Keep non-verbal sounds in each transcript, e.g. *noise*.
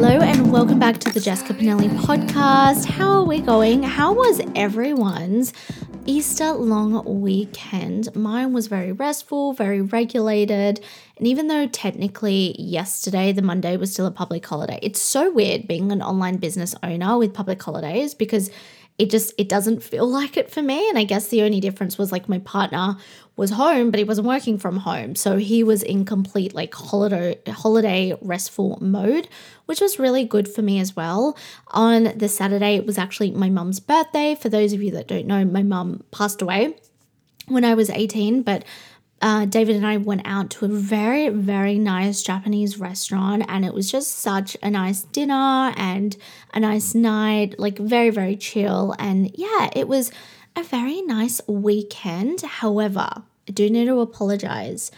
Hello, and welcome back to the Jessica Pinili podcast. How are we going? How was everyone's Easter long weekend? Mine was very restful, very regulated. And even though technically yesterday, the Monday, was still a public holiday, it's so weird being an online business owner with public holidays because it just it doesn't feel like it for me. And i guess the only difference was like my partner was home but he wasn't working from home. So he was in complete like holiday holiday restful mode which was really good for me as well. On the saturday it was actually my mum's birthday. For those of you that don't know my mum passed away when i was 18 but uh, David and I went out to a very, very nice Japanese restaurant, and it was just such a nice dinner and a nice night, like very, very chill. And yeah, it was a very nice weekend. However, I do need to apologize.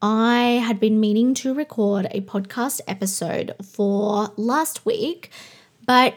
I had been meaning to record a podcast episode for last week, but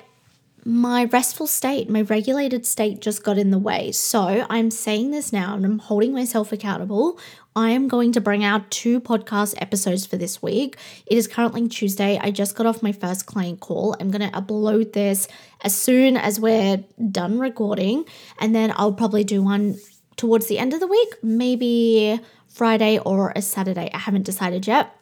my restful state, my regulated state just got in the way. So I'm saying this now and I'm holding myself accountable. I am going to bring out two podcast episodes for this week. It is currently Tuesday. I just got off my first client call. I'm going to upload this as soon as we're done recording, and then I'll probably do one towards the end of the week, maybe Friday or a Saturday. I haven't decided yet.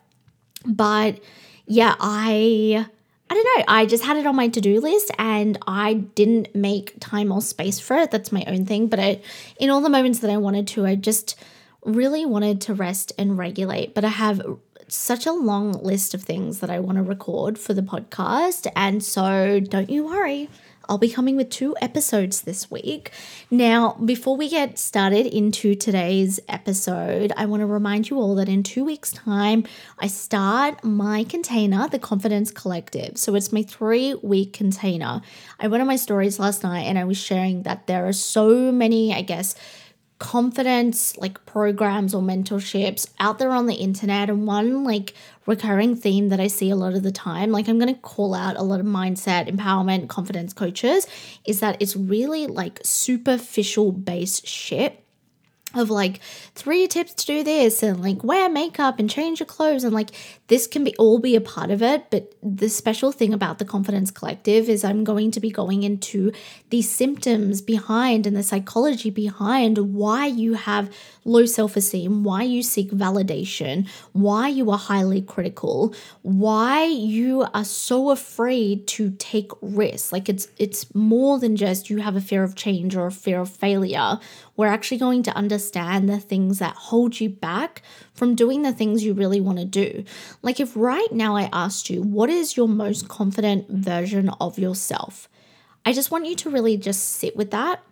But yeah, I I don't know. I just had it on my to do list and I didn't make time or space for it. That's my own thing. But I, in all the moments that I wanted to, I just really wanted to rest and regulate. But I have such a long list of things that I want to record for the podcast. And so don't you worry. I'll be coming with two episodes this week. Now, before we get started into today's episode, I want to remind you all that in two weeks' time, I start my container, the Confidence Collective. So it's my three week container. I went on my stories last night and I was sharing that there are so many, I guess, confidence like programs or mentorships out there on the internet. And one like recurring theme that I see a lot of the time like I'm going to call out a lot of mindset empowerment confidence coaches is that it's really like superficial based shit of like three tips to do this and like wear makeup and change your clothes and like this can be all be a part of it. But the special thing about the confidence collective is i'm going to be going into the symptoms behind and the psychology behind why you have low self-esteem why you seek validation why you are highly critical why you are so afraid to take risks like it's it's more than just you have a fear of change or a fear of failure we're actually going to understand the things that hold you back from doing the things you really want to do. Like, if right now I asked you, what is your most confident version of yourself? I just want you to really just sit with that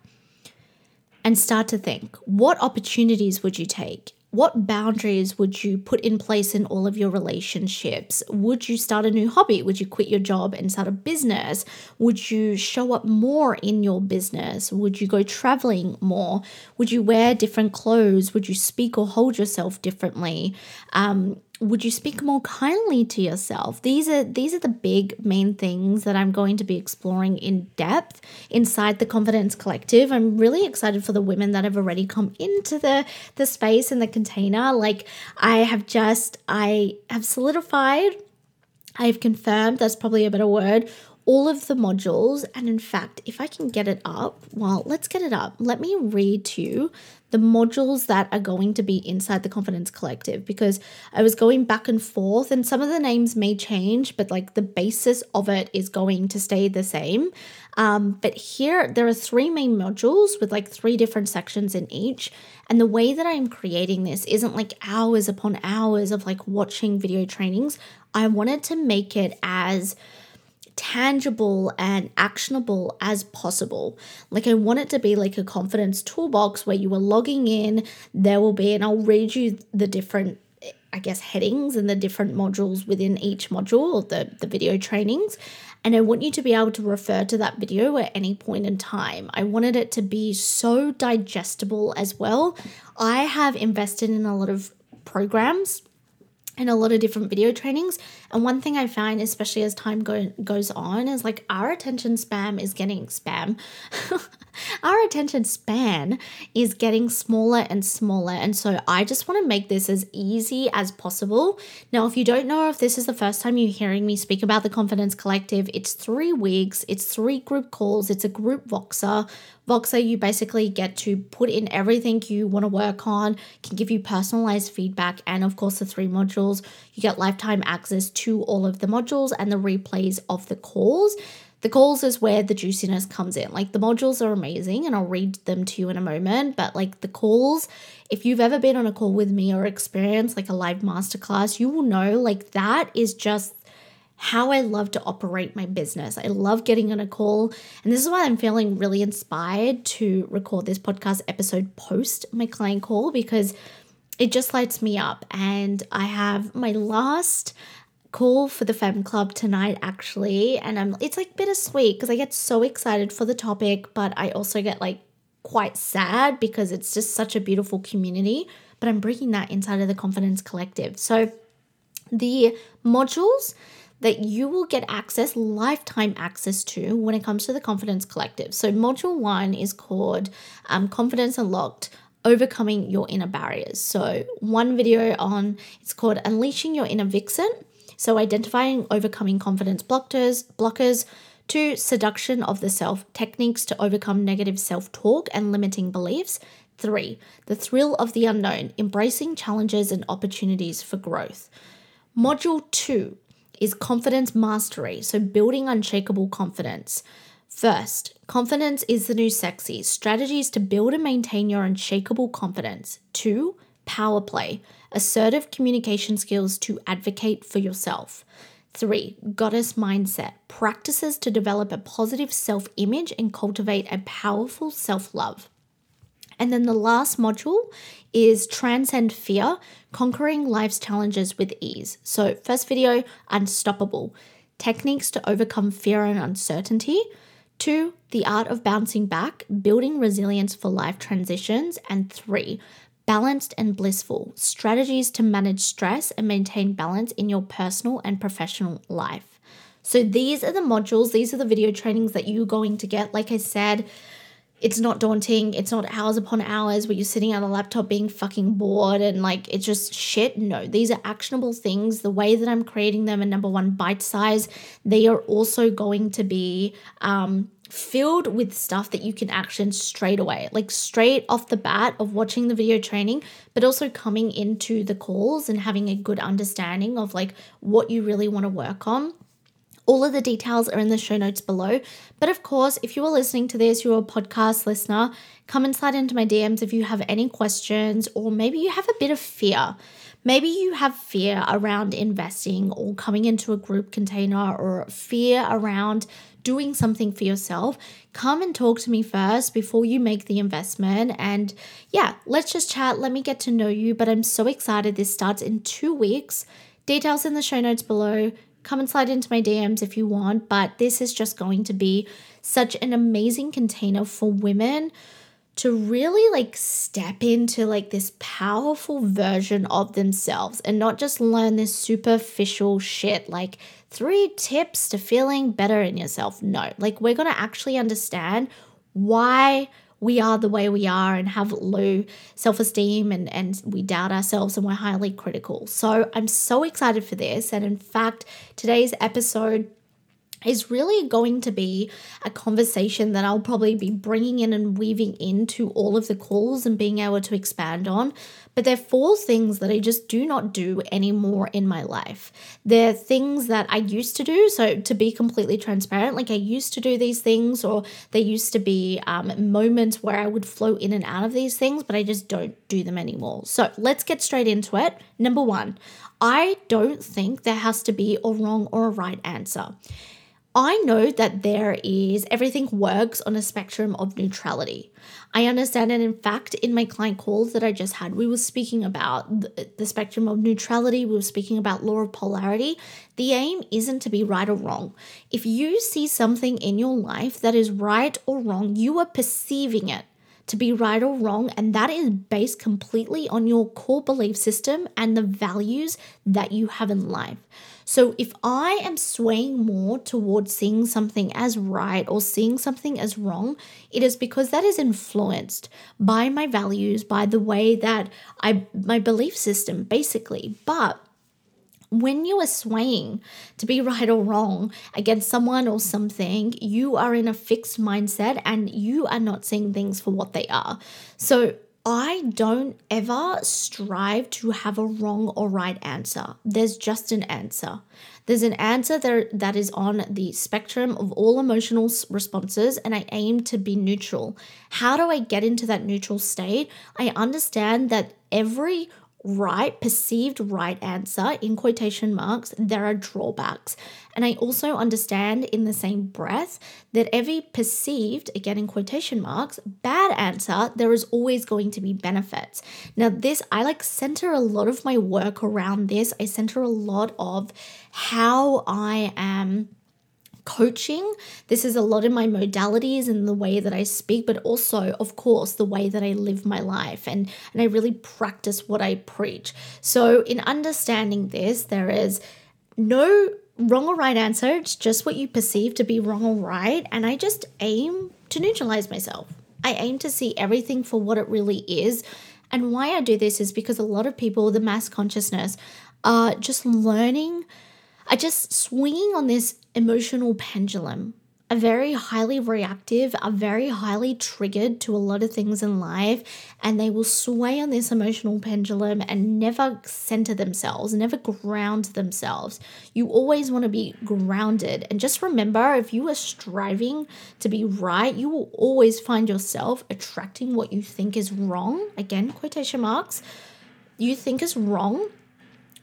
and start to think what opportunities would you take? what boundaries would you put in place in all of your relationships? Would you start a new hobby? Would you quit your job and start a business? Would you show up more in your business? Would you go traveling more? Would you wear different clothes? Would you speak or hold yourself differently? Um, would you speak more kindly to yourself? These are these are the big main things that i'm going to be exploring in depth inside the confidence collective. I'm really excited for the women that have already come into the the space and the container. Like i have just i have solidified i've confirmed that's probably a better word all of the modules. And in fact, if I can get it up, well, let's get it up. Let me read to you the modules that are going to be inside the Confidence Collective because I was going back and forth and some of the names may change, but like the basis of it is going to stay the same. Um, but here there are three main modules with like three different sections in each. And the way that I'm creating this isn't like hours upon hours of like watching video trainings. I wanted to make it as tangible and actionable as possible. Like, I want it to be like a confidence toolbox where you are logging in, there will be, and I'll read you the different I guess, headings and the different modules within each module the, the video trainings. And I want you to be able to refer to that video at any point in time. I wanted it to be so digestible as well. I have invested in a lot of programs and a lot of different video trainings. And one thing I find, especially as time go- goes on, is like our attention spam is getting spam. *laughs* our attention span is getting smaller and smaller. And so I just want to make this as easy as possible. Now, if you don't know if this is the first time you're hearing me speak about the Confidence Collective, it's three weeks, it's three group calls, it's a group Voxer Voxer, you basically get to put in everything you want to work on, can give you personalized feedback, and of course, the three modules. You get lifetime access to all of the modules and the replays of the calls. The calls is where the juiciness comes in. Like the modules are amazing, and I'll read them to you in a moment. But like the calls, if you've ever been on a call with me or experienced like a live masterclass, you will know like that is just how I love to operate my business. I love getting on a call. And this is why I'm feeling really inspired to record this podcast episode post my client call because it just lights me up. And I have my last call for the Fem Club tonight actually. And I'm it's like bittersweet because I get so excited for the topic, but I also get like quite sad because it's just such a beautiful community. But I'm bringing that inside of the Confidence Collective. So the modules that you will get access, lifetime access to when it comes to the Confidence Collective. So, module one is called um, Confidence Unlocked Overcoming Your Inner Barriers. So, one video on it's called Unleashing Your Inner Vixen. So, identifying overcoming confidence blockers, blockers, two, seduction of the self, techniques to overcome negative self talk and limiting beliefs. Three, the thrill of the unknown, embracing challenges and opportunities for growth. Module two, is confidence mastery, so building unshakable confidence. First, confidence is the new sexy. Strategies to build and maintain your unshakable confidence. Two, power play, assertive communication skills to advocate for yourself. Three, goddess mindset, practices to develop a positive self image and cultivate a powerful self love. And then the last module is transcend fear, conquering life's challenges with ease. So, first video, unstoppable techniques to overcome fear and uncertainty. Two, the art of bouncing back, building resilience for life transitions. And three, balanced and blissful strategies to manage stress and maintain balance in your personal and professional life. So, these are the modules, these are the video trainings that you're going to get. Like I said, it's not daunting. It's not hours upon hours where you're sitting on a laptop being fucking bored and like it's just shit. No, these are actionable things. The way that I'm creating them, and number one, bite size, they are also going to be um, filled with stuff that you can action straight away, like straight off the bat of watching the video training, but also coming into the calls and having a good understanding of like what you really want to work on. All of the details are in the show notes below. But of course, if you are listening to this, you're a podcast listener, come and slide into my DMs if you have any questions, or maybe you have a bit of fear. Maybe you have fear around investing or coming into a group container or fear around doing something for yourself. Come and talk to me first before you make the investment. And yeah, let's just chat. Let me get to know you. But I'm so excited. This starts in two weeks. Details in the show notes below come and slide into my DMs if you want. But this is just going to be such an amazing container for women to really like step into like this powerful version of themselves and not just learn this superficial shit like three tips to feeling better in yourself. No, like we're going to actually understand why we are the way we are and have low self esteem and, and we doubt ourselves and we're highly critical. So I'm so excited for this. And in fact, today's episode is really going to be a conversation that I'll probably be bringing in and weaving into all of the calls and being able to expand on. But they're four things that I just do not do anymore in my life. They're things that I used to do. So, to be completely transparent, like I used to do these things, or there used to be um, moments where I would flow in and out of these things, but I just don't do them anymore. So, let's get straight into it. Number one, I don't think there has to be a wrong or a right answer. I know that there is everything works on a spectrum of neutrality. I understand, and in fact, in my client calls that I just had, we were speaking about the, spectrum of neutrality. We were speaking about law of polarity. The aim isn't to be right or wrong. If you see something in your life that is right or wrong, you are perceiving it to be right or wrong, and that is based completely on your core belief system and the values that you have in life. So if I am swaying more towards seeing something as right or seeing something as wrong, it is because that is influenced by my values, by the way that I my belief system basically. But when you are swaying to be right or wrong against someone or something, you are in a fixed mindset and you are not seeing things for what they are. So I don't ever strive to have a wrong or right answer. There's just an answer. There's an answer there that is on the spectrum of all emotional responses, and I aim to be neutral. How do I get into that neutral state? I understand that every right, perceived right answer, in quotation marks, there are drawbacks. And I also understand in the same breath that every perceived, again in quotation marks, bad answer, there is always going to be benefits. Now, this, I like center a lot of my work around this. I center a lot of how I am coaching. This is a lot in my modalities and the way that I speak, but also, of course, the way that I live my life and, and I really practice what I preach. So, in understanding this, there is no wrong or right answer. It's just what you perceive to be wrong or right. And I just aim to neutralize myself. I aim to see everything for what it really is. And why I do this is because a lot of people, the mass consciousness, are just learning are just swinging on this emotional pendulum, are very highly reactive, are very highly triggered to a lot of things in life, and they will sway on this emotional pendulum and never center themselves, never ground themselves. You always want to be grounded. And just remember if you are striving to be right, you will always find yourself attracting what you think is wrong. Again, quotation marks. You think is wrong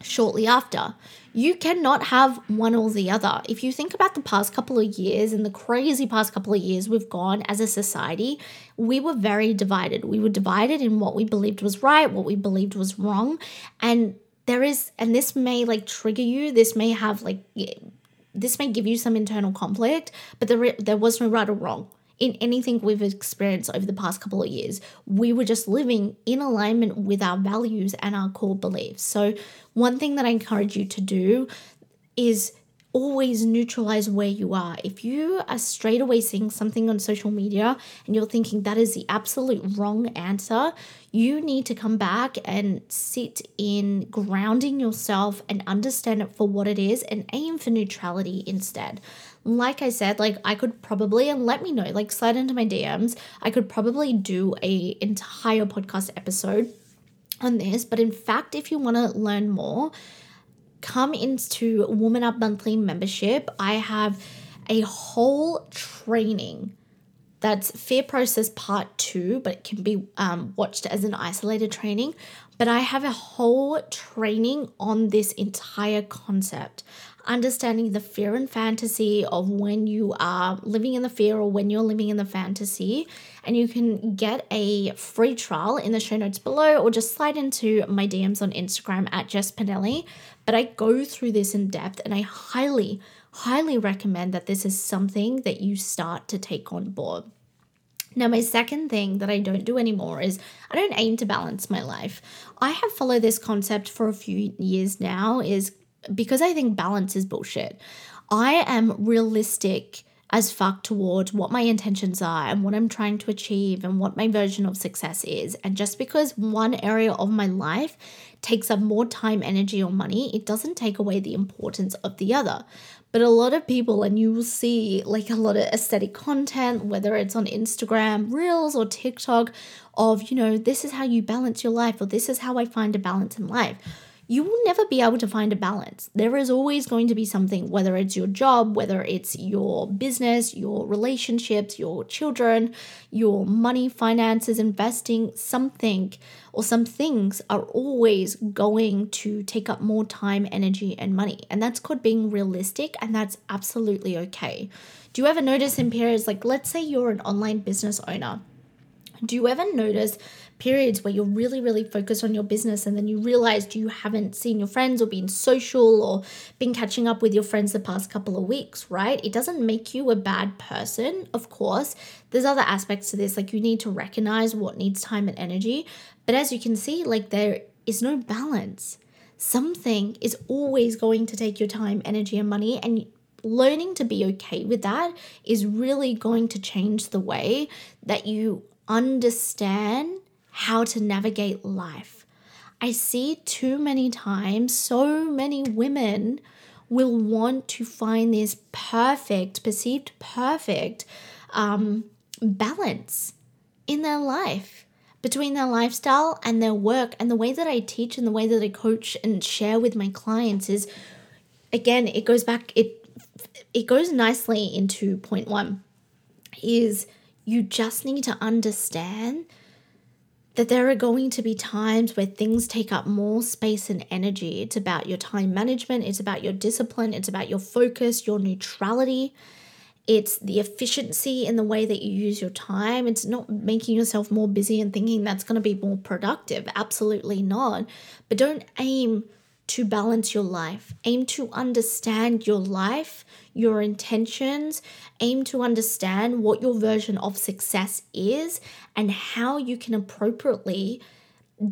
shortly after. You cannot have one or the other. If you think about the past couple of years and the crazy past couple of years we've gone as a society, we were very divided. We were divided in what we believed was right, what we believed was wrong. And there is, and this may like trigger you, this may have like, this may give you some internal conflict, but there, there was no right or wrong in anything we've experienced over the past couple of years. We were just living in alignment with our values and our core beliefs. So, one thing that I encourage you to do is always neutralize where you are. If you are straight away seeing something on social media and you're thinking that is the absolute wrong answer, you need to come back and sit in grounding yourself and understand it for what it is and aim for neutrality instead like I said, like I could probably and let me know, like slide into my DMs. I could probably do a entire podcast episode on this, but in fact, if you want to learn more, come into Woman Up Monthly membership. I have a whole training that's Fear Process Part 2, but it can be um, watched as an isolated training. But I have a whole training on this entire concept understanding the fear and fantasy of when you are living in the fear or when you're living in the fantasy. And you can get a free trial in the show notes below or just slide into my DMs on Instagram at Jess Pinili. But I go through this in depth and I highly, highly recommend that this is something that you start to take on board. Now, my second thing that I don't do anymore is I don't aim to balance my life. I have followed this concept for a few years now is because I think balance is bullshit. I am realistic as fuck toward what my intentions are and what I'm trying to achieve and what my version of success is. And just because one area of my life takes up more time, energy, or money, it doesn't take away the importance of the other. But a lot of people, and you will see like a lot of aesthetic content, whether it's on Instagram, Reels, or TikTok, of, you know, this is how you balance your life, or this is how I find a balance in life you will never be able to find a balance. There is always going to be something, whether it's your job, whether it's your business, your relationships, your children, your money, finances, investing, something or some things are always going to take up more time, energy, and money. And that's called being realistic, and that's absolutely okay. Do you ever notice in periods like, let's say you're an online business owner? Do you ever notice periods where you're really, really focused on your business and then you realized you haven't seen your friends or been social or been catching up with your friends the past couple of weeks, right? It doesn't make you a bad person, of course. There's other aspects to this, like you need to recognize what needs time and energy. But as you can see, like there is no balance. Something is always going to take your time, energy, and money, and learning to be okay with that is really going to change the way that you understand how to navigate life. I see too many times so many women will want to find this perfect, perceived perfect um, balance in their life between their lifestyle and their work. And the way that I teach and the way that I coach and share with my clients is again, it goes back, it it goes nicely into point one is you just need to understand that there are going to be times where things take up more space and energy. It's about your time management, it's about your discipline, it's about your focus, your neutrality. It's the efficiency in the way that you use your time. It's not making yourself more busy and thinking that's going to be more productive. Absolutely not. But don't aim to balance your life. Aim to understand your life, your intentions. Aim to understand what your version of success is and how you can appropriately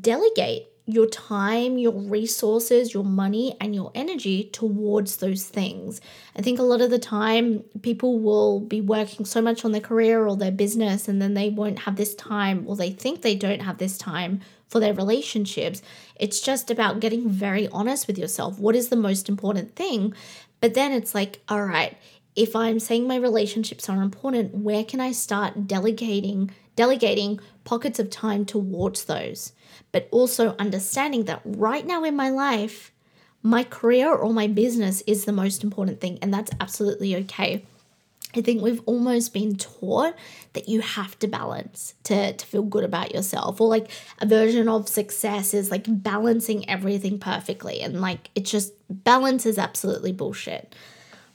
delegate your time, your resources, your money, and your energy towards those things. I think a lot of the time people will be working so much on their career or their business, and then they won't have this time, or they think they don't have this time for their relationships. It's just about getting very honest with yourself. What is the most important thing? But then it's like, all right, if I'm saying my relationships are important, where can I start delegating delegating pockets of time towards those? But also understanding that right now in my life, my career or my business is the most important thing and that's absolutely okay. I think we've almost been taught that you have to balance to, to feel good about yourself, or like a version of success is like balancing everything perfectly. And like it's just balance is absolutely bullshit.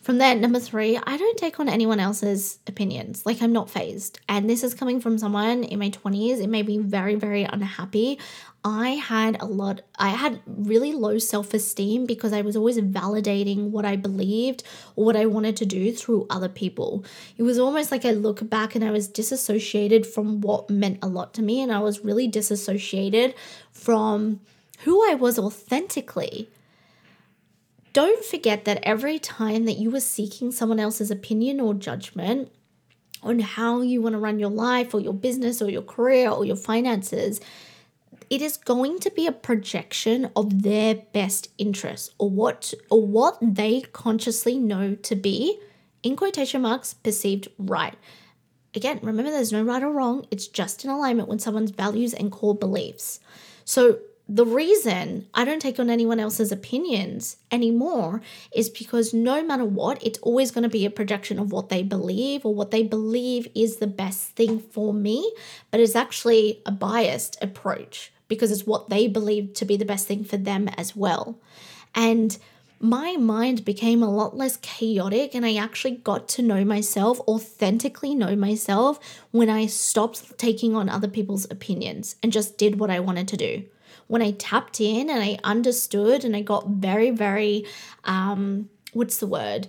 From there, number three, I don't take on anyone else's opinions. Like, I'm not phased. And this is coming from someone in my 20s. It made me very, very unhappy. I had a lot, I had really low self esteem because I was always validating what I believed or what I wanted to do through other people. It was almost like I look back and I was disassociated from what meant a lot to me. And I was really disassociated from who I was authentically don't forget that every time that you are seeking someone else's opinion or judgment on how you want to run your life or your business or your career or your finances, it is going to be a projection of their best interests or what or what they consciously know to be in quotation marks perceived right. Again, remember there's no right or wrong, it's just in alignment with someone's values and core beliefs. So the reason I don't take on anyone else's opinions anymore is because no matter what, it's always going to be a projection of what they believe or what they believe is the best thing for me, but it's actually a biased approach because it's what they believe to be the best thing for them as well. And my mind became a lot less chaotic and I actually got to know myself, authentically know myself, when I stopped taking on other people's opinions and just did what I wanted to do when I tapped in and I understood and I got very, very, um, what's the word?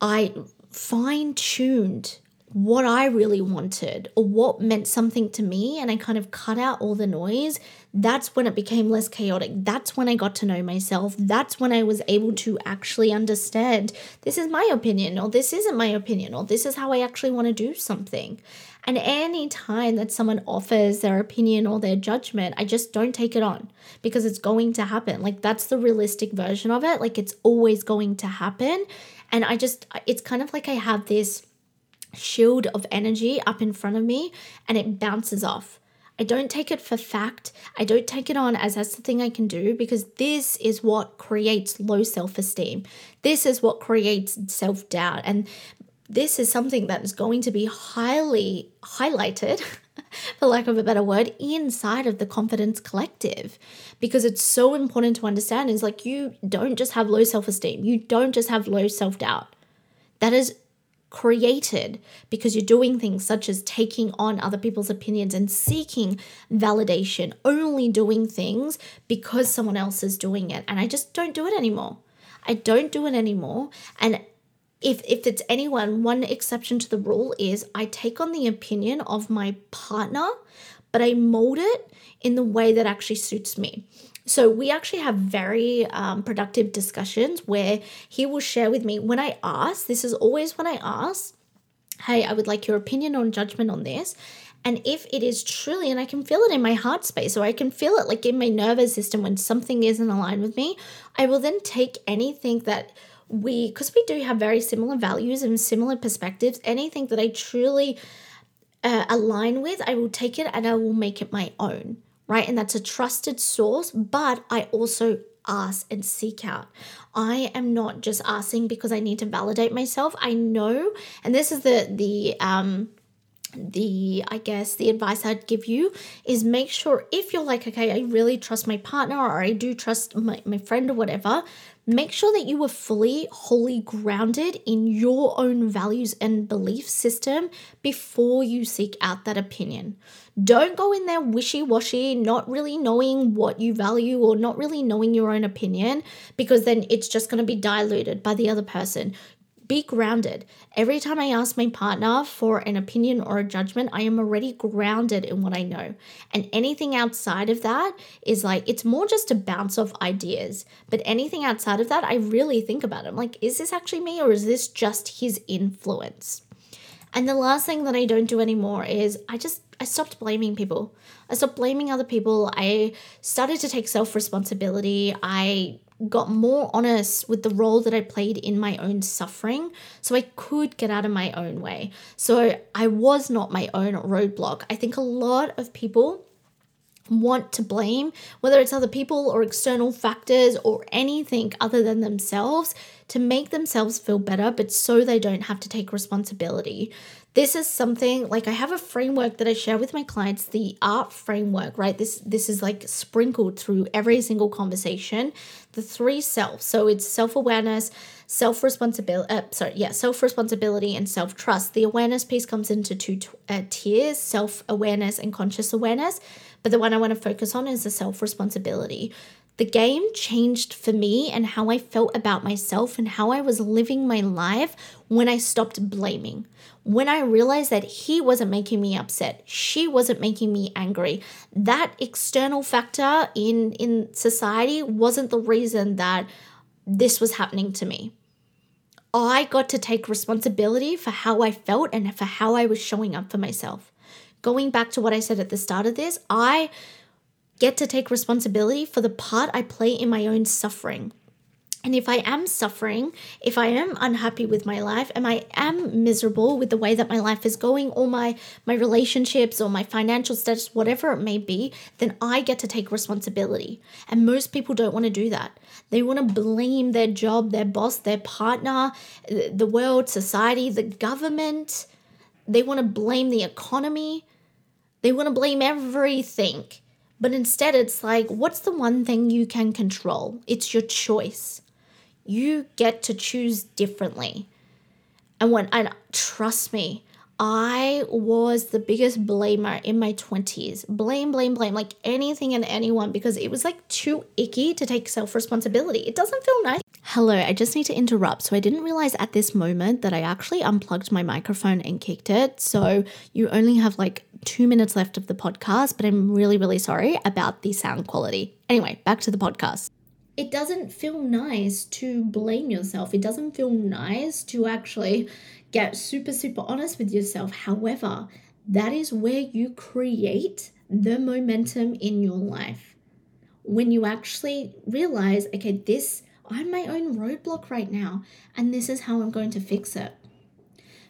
I fine tuned what I really wanted or what meant something to me, and I kind of cut out all the noise, that's when it became less chaotic. That's when I got to know myself. That's when I was able to actually understand this is my opinion, or this isn't my opinion, or this is how I actually want to do something. And any time that someone offers their opinion or their judgment, I just don't take it on because it's going to happen. Like that's the realistic version of it. Like it's always going to happen. And I just, it's kind of like I have this shield of energy up in front of me and it bounces off. I don't take it for fact. I don't take it on as that's the thing I can do because this is what creates low self esteem. This is what creates self doubt. And this is something that is going to be highly highlighted, *laughs* for lack of a better word, inside of the confidence collective because it's so important to understand is like you don't just have low self esteem, you don't just have low self doubt. That is created because you're doing things such as taking on other people's opinions and seeking validation, only doing things because someone else is doing it. And I just don't do it anymore. I don't do it anymore. And if if it's anyone, one exception to the rule is I take on the opinion of my partner, but I mold it in the way that actually suits me. So we actually have very um, productive discussions where he will share with me when I ask. This is always when I ask, "Hey, I would like your opinion or judgment on this." And if it is truly, and I can feel it in my heart space, or I can feel it like in my nervous system when something isn't aligned with me, I will then take anything that we, because we do have very similar values and similar perspectives, anything that I truly uh, align with, I will take it and I will make it my own, right? And that's a trusted source, but I also ask and seek out. I am not just asking because I need to validate myself. I know, and this is the the um the i guess the advice i'd give you is make sure if you're like okay i really trust my partner or i do trust my, my friend or whatever make sure that you are fully wholly grounded in your own values and belief system before you seek out that opinion. Don't go in there wishy-washy not really knowing what you value or not really knowing your own opinion because then it's just going to be diluted by the other person be grounded. Every time I ask my partner for an opinion or a judgment, I am already grounded in what I know. And anything outside of that is like, it's more just to bounce off ideas. But anything outside of that, I really think about it. I'm like, is this actually me or is this just his influence? And the last thing that I don't do anymore is I just I stopped blaming people. I stopped blaming other people. I started to take self responsibility. I got more honest with the role that I played in my own suffering so I could get out of my own way. So I was not my own roadblock. I think a lot of people want to blame, whether it's other people or external factors or anything other than themselves, to make themselves feel better, but so they don't have to take responsibility this is something like I have a framework that I share with my clients, the art framework, right? This this is like sprinkled through every single conversation. The three selves. So it's self-awareness, self-responsibility, uh, sorry, yeah, self-responsibility and self-trust. The awareness piece comes into two uh, tiers, self-awareness and conscious awareness, but the one I want to focus on is the self-responsibility. The game changed for me and how I felt about myself and how I was living my life when I stopped blaming. When I realized that he wasn't making me upset, she wasn't making me angry. That external factor in in society wasn't the reason that this was happening to me. I got to take responsibility for how I felt and for how I was showing up for myself. Going back to what I said at the start of this, I get to take responsibility for the part I play in my own suffering. And if I am suffering, if I am unhappy with my life, and I am miserable with the way that my life is going, or my my relationships, or my financial status, whatever it may be, then I get to take responsibility. And most people don't want to do that. They want to blame their job, their boss, their partner, the world, society, the government. They want to blame the economy. They want to blame everything but instead, it's like, what's the one thing you can control? It's your choice. You get to choose differently. And when, and trust me, I was the biggest blamer in my 20s. Blame, blame, blame, like anything and anyone because it was like too icky to take self responsibility. It doesn't feel nice. Hello, I just need to interrupt. So, I didn't realize at this moment that I actually unplugged my microphone and kicked it. So, you only have like two minutes left of the podcast, but I'm really, really sorry about the sound quality. Anyway, back to the podcast it doesn't feel nice to blame yourself. It doesn't feel nice to actually get super, super honest with yourself. However, that is where you create the momentum in your life. When you actually realize, okay, this, I'm my own roadblock right now, and this is how I'm going to fix it.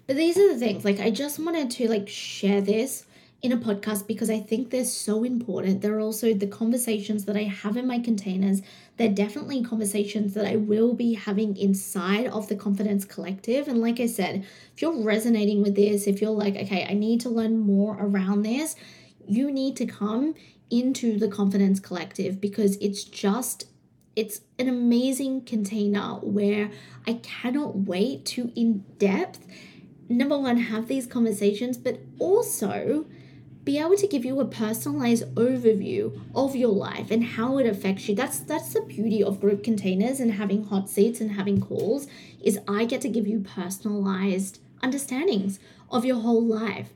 But these are the things, like, I just wanted to, like, share this in a podcast because I think they're so important. They're also the conversations that I have in my containers. They're definitely conversations that I will be having inside of the Confidence Collective. And like I said, if you're resonating with this, if you're like, okay, I need to learn more around this, you need to come into the Confidence Collective because it's just it's an amazing container where I cannot wait to in depth number one have these conversations but also be able to give you a personalized overview of your life and how it affects you. That's that's the beauty of group containers and having hot seats and having calls is I get to give you personalized understandings of your whole life.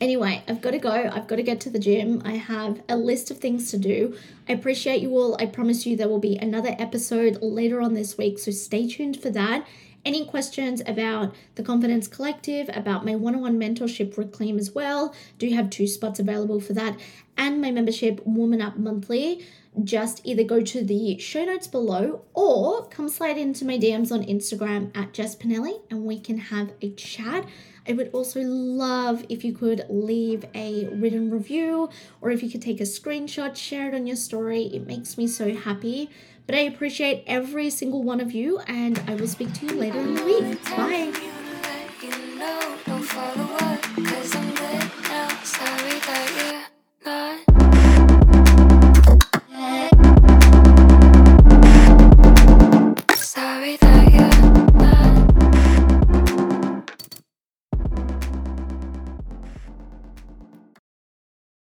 Anyway, I've got to go. I've got to get to the gym. I have a list of things to do. I appreciate you all. I promise you there will be another episode later on this week, so stay tuned for that. Any questions about the Confidence Collective, about my one on one mentorship Reclaim as well? Do you have two spots available for that and my membership Woman Up Monthly? Just either go to the show notes below or come slide into my DMs on Instagram at Jess Pinili and we can have a chat. I would also love if you could leave a written review or if you could take a screenshot, share it on your story. It makes me so happy. But I appreciate every single one of you, and I will speak to you later in the week. Bye.